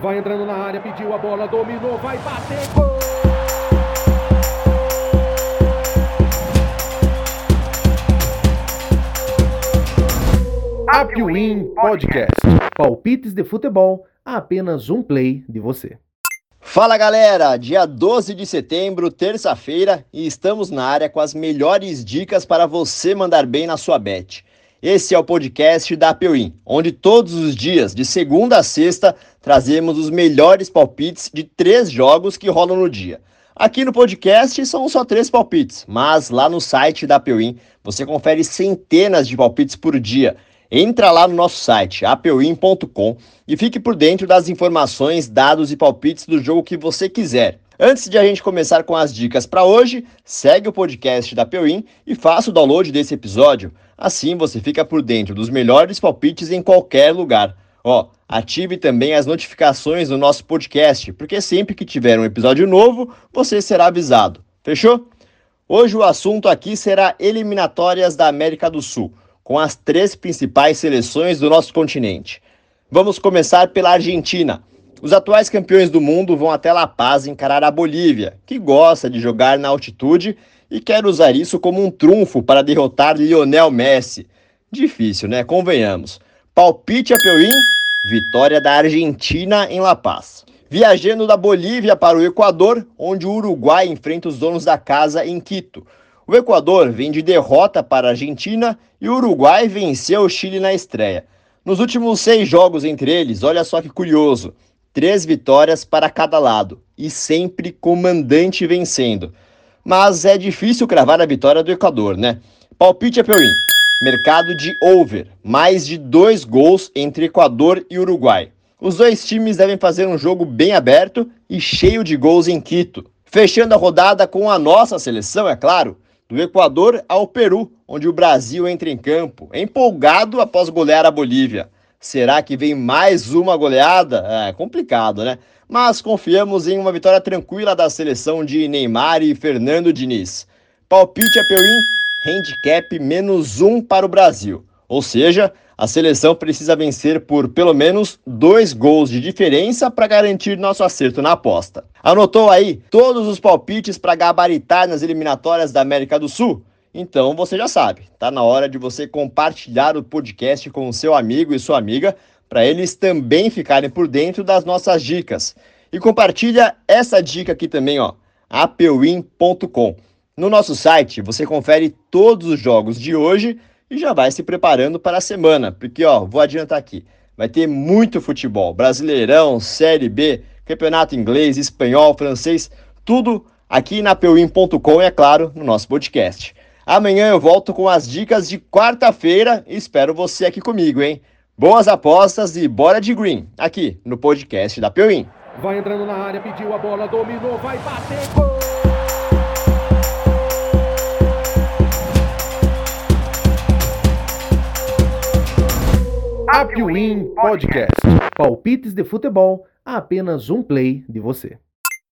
Vai entrando na área, pediu a bola, dominou, vai bater, gol! Apwin Podcast. Palpites de futebol a apenas um play de você. Fala galera, dia 12 de setembro, terça-feira, e estamos na área com as melhores dicas para você mandar bem na sua bet. Esse é o podcast da Apewin, onde todos os dias, de segunda a sexta, trazemos os melhores palpites de três jogos que rolam no dia. Aqui no podcast são só três palpites, mas lá no site da Apewin você confere centenas de palpites por dia. Entra lá no nosso site, apewin.com, e fique por dentro das informações, dados e palpites do jogo que você quiser. Antes de a gente começar com as dicas para hoje, segue o podcast da Peuim e faça o download desse episódio. Assim você fica por dentro dos melhores palpites em qualquer lugar. Ó, ative também as notificações no nosso podcast, porque sempre que tiver um episódio novo, você será avisado. Fechou? Hoje o assunto aqui será eliminatórias da América do Sul, com as três principais seleções do nosso continente. Vamos começar pela Argentina. Os atuais campeões do mundo vão até La Paz encarar a Bolívia, que gosta de jogar na altitude e quer usar isso como um trunfo para derrotar Lionel Messi. Difícil, né? Convenhamos. Palpite a Peuim, vitória da Argentina em La Paz. Viajando da Bolívia para o Equador, onde o Uruguai enfrenta os donos da casa em Quito. O Equador vem de derrota para a Argentina e o Uruguai venceu o Chile na estreia. Nos últimos seis jogos entre eles, olha só que curioso, três vitórias para cada lado e sempre comandante vencendo. Mas é difícil cravar a vitória do Equador, né? Palpite é Peuim. Mercado de over, mais de dois gols entre Equador e Uruguai. Os dois times devem fazer um jogo bem aberto e cheio de gols em Quito. Fechando a rodada com a nossa seleção, é claro, do Equador ao Peru, onde o Brasil entra em campo, empolgado após golear a Bolívia. Será que vem mais uma goleada? É complicado, né? Mas confiamos em uma vitória tranquila da seleção de Neymar e Fernando Diniz. Palpite a Peuim, handicap menos um para o Brasil. Ou seja, a seleção precisa vencer por pelo menos dois gols de diferença para garantir nosso acerto na aposta. Anotou aí todos os palpites para gabaritar nas eliminatórias da América do Sul? Então você já sabe, tá na hora de você compartilhar o podcast com o seu amigo e sua amiga para eles também ficarem por dentro das nossas dicas. E compartilha essa dica aqui também, ó, apewin.com. No nosso site você confere todos os jogos de hoje e já vai se preparando para a semana, porque ó, vou adiantar aqui, vai ter muito futebol, Brasileirão, Série B, Campeonato Inglês, Espanhol, Francês, tudo aqui na apewin.com e é claro, no nosso podcast. Amanhã eu volto com as dicas de quarta-feira espero você aqui comigo, hein? Boas apostas e bora de green, aqui no podcast da Peuim. Vai entrando na área, pediu a bola, dominou, vai bater, gol! Apwin Podcast. Palpites de futebol a apenas um play de você.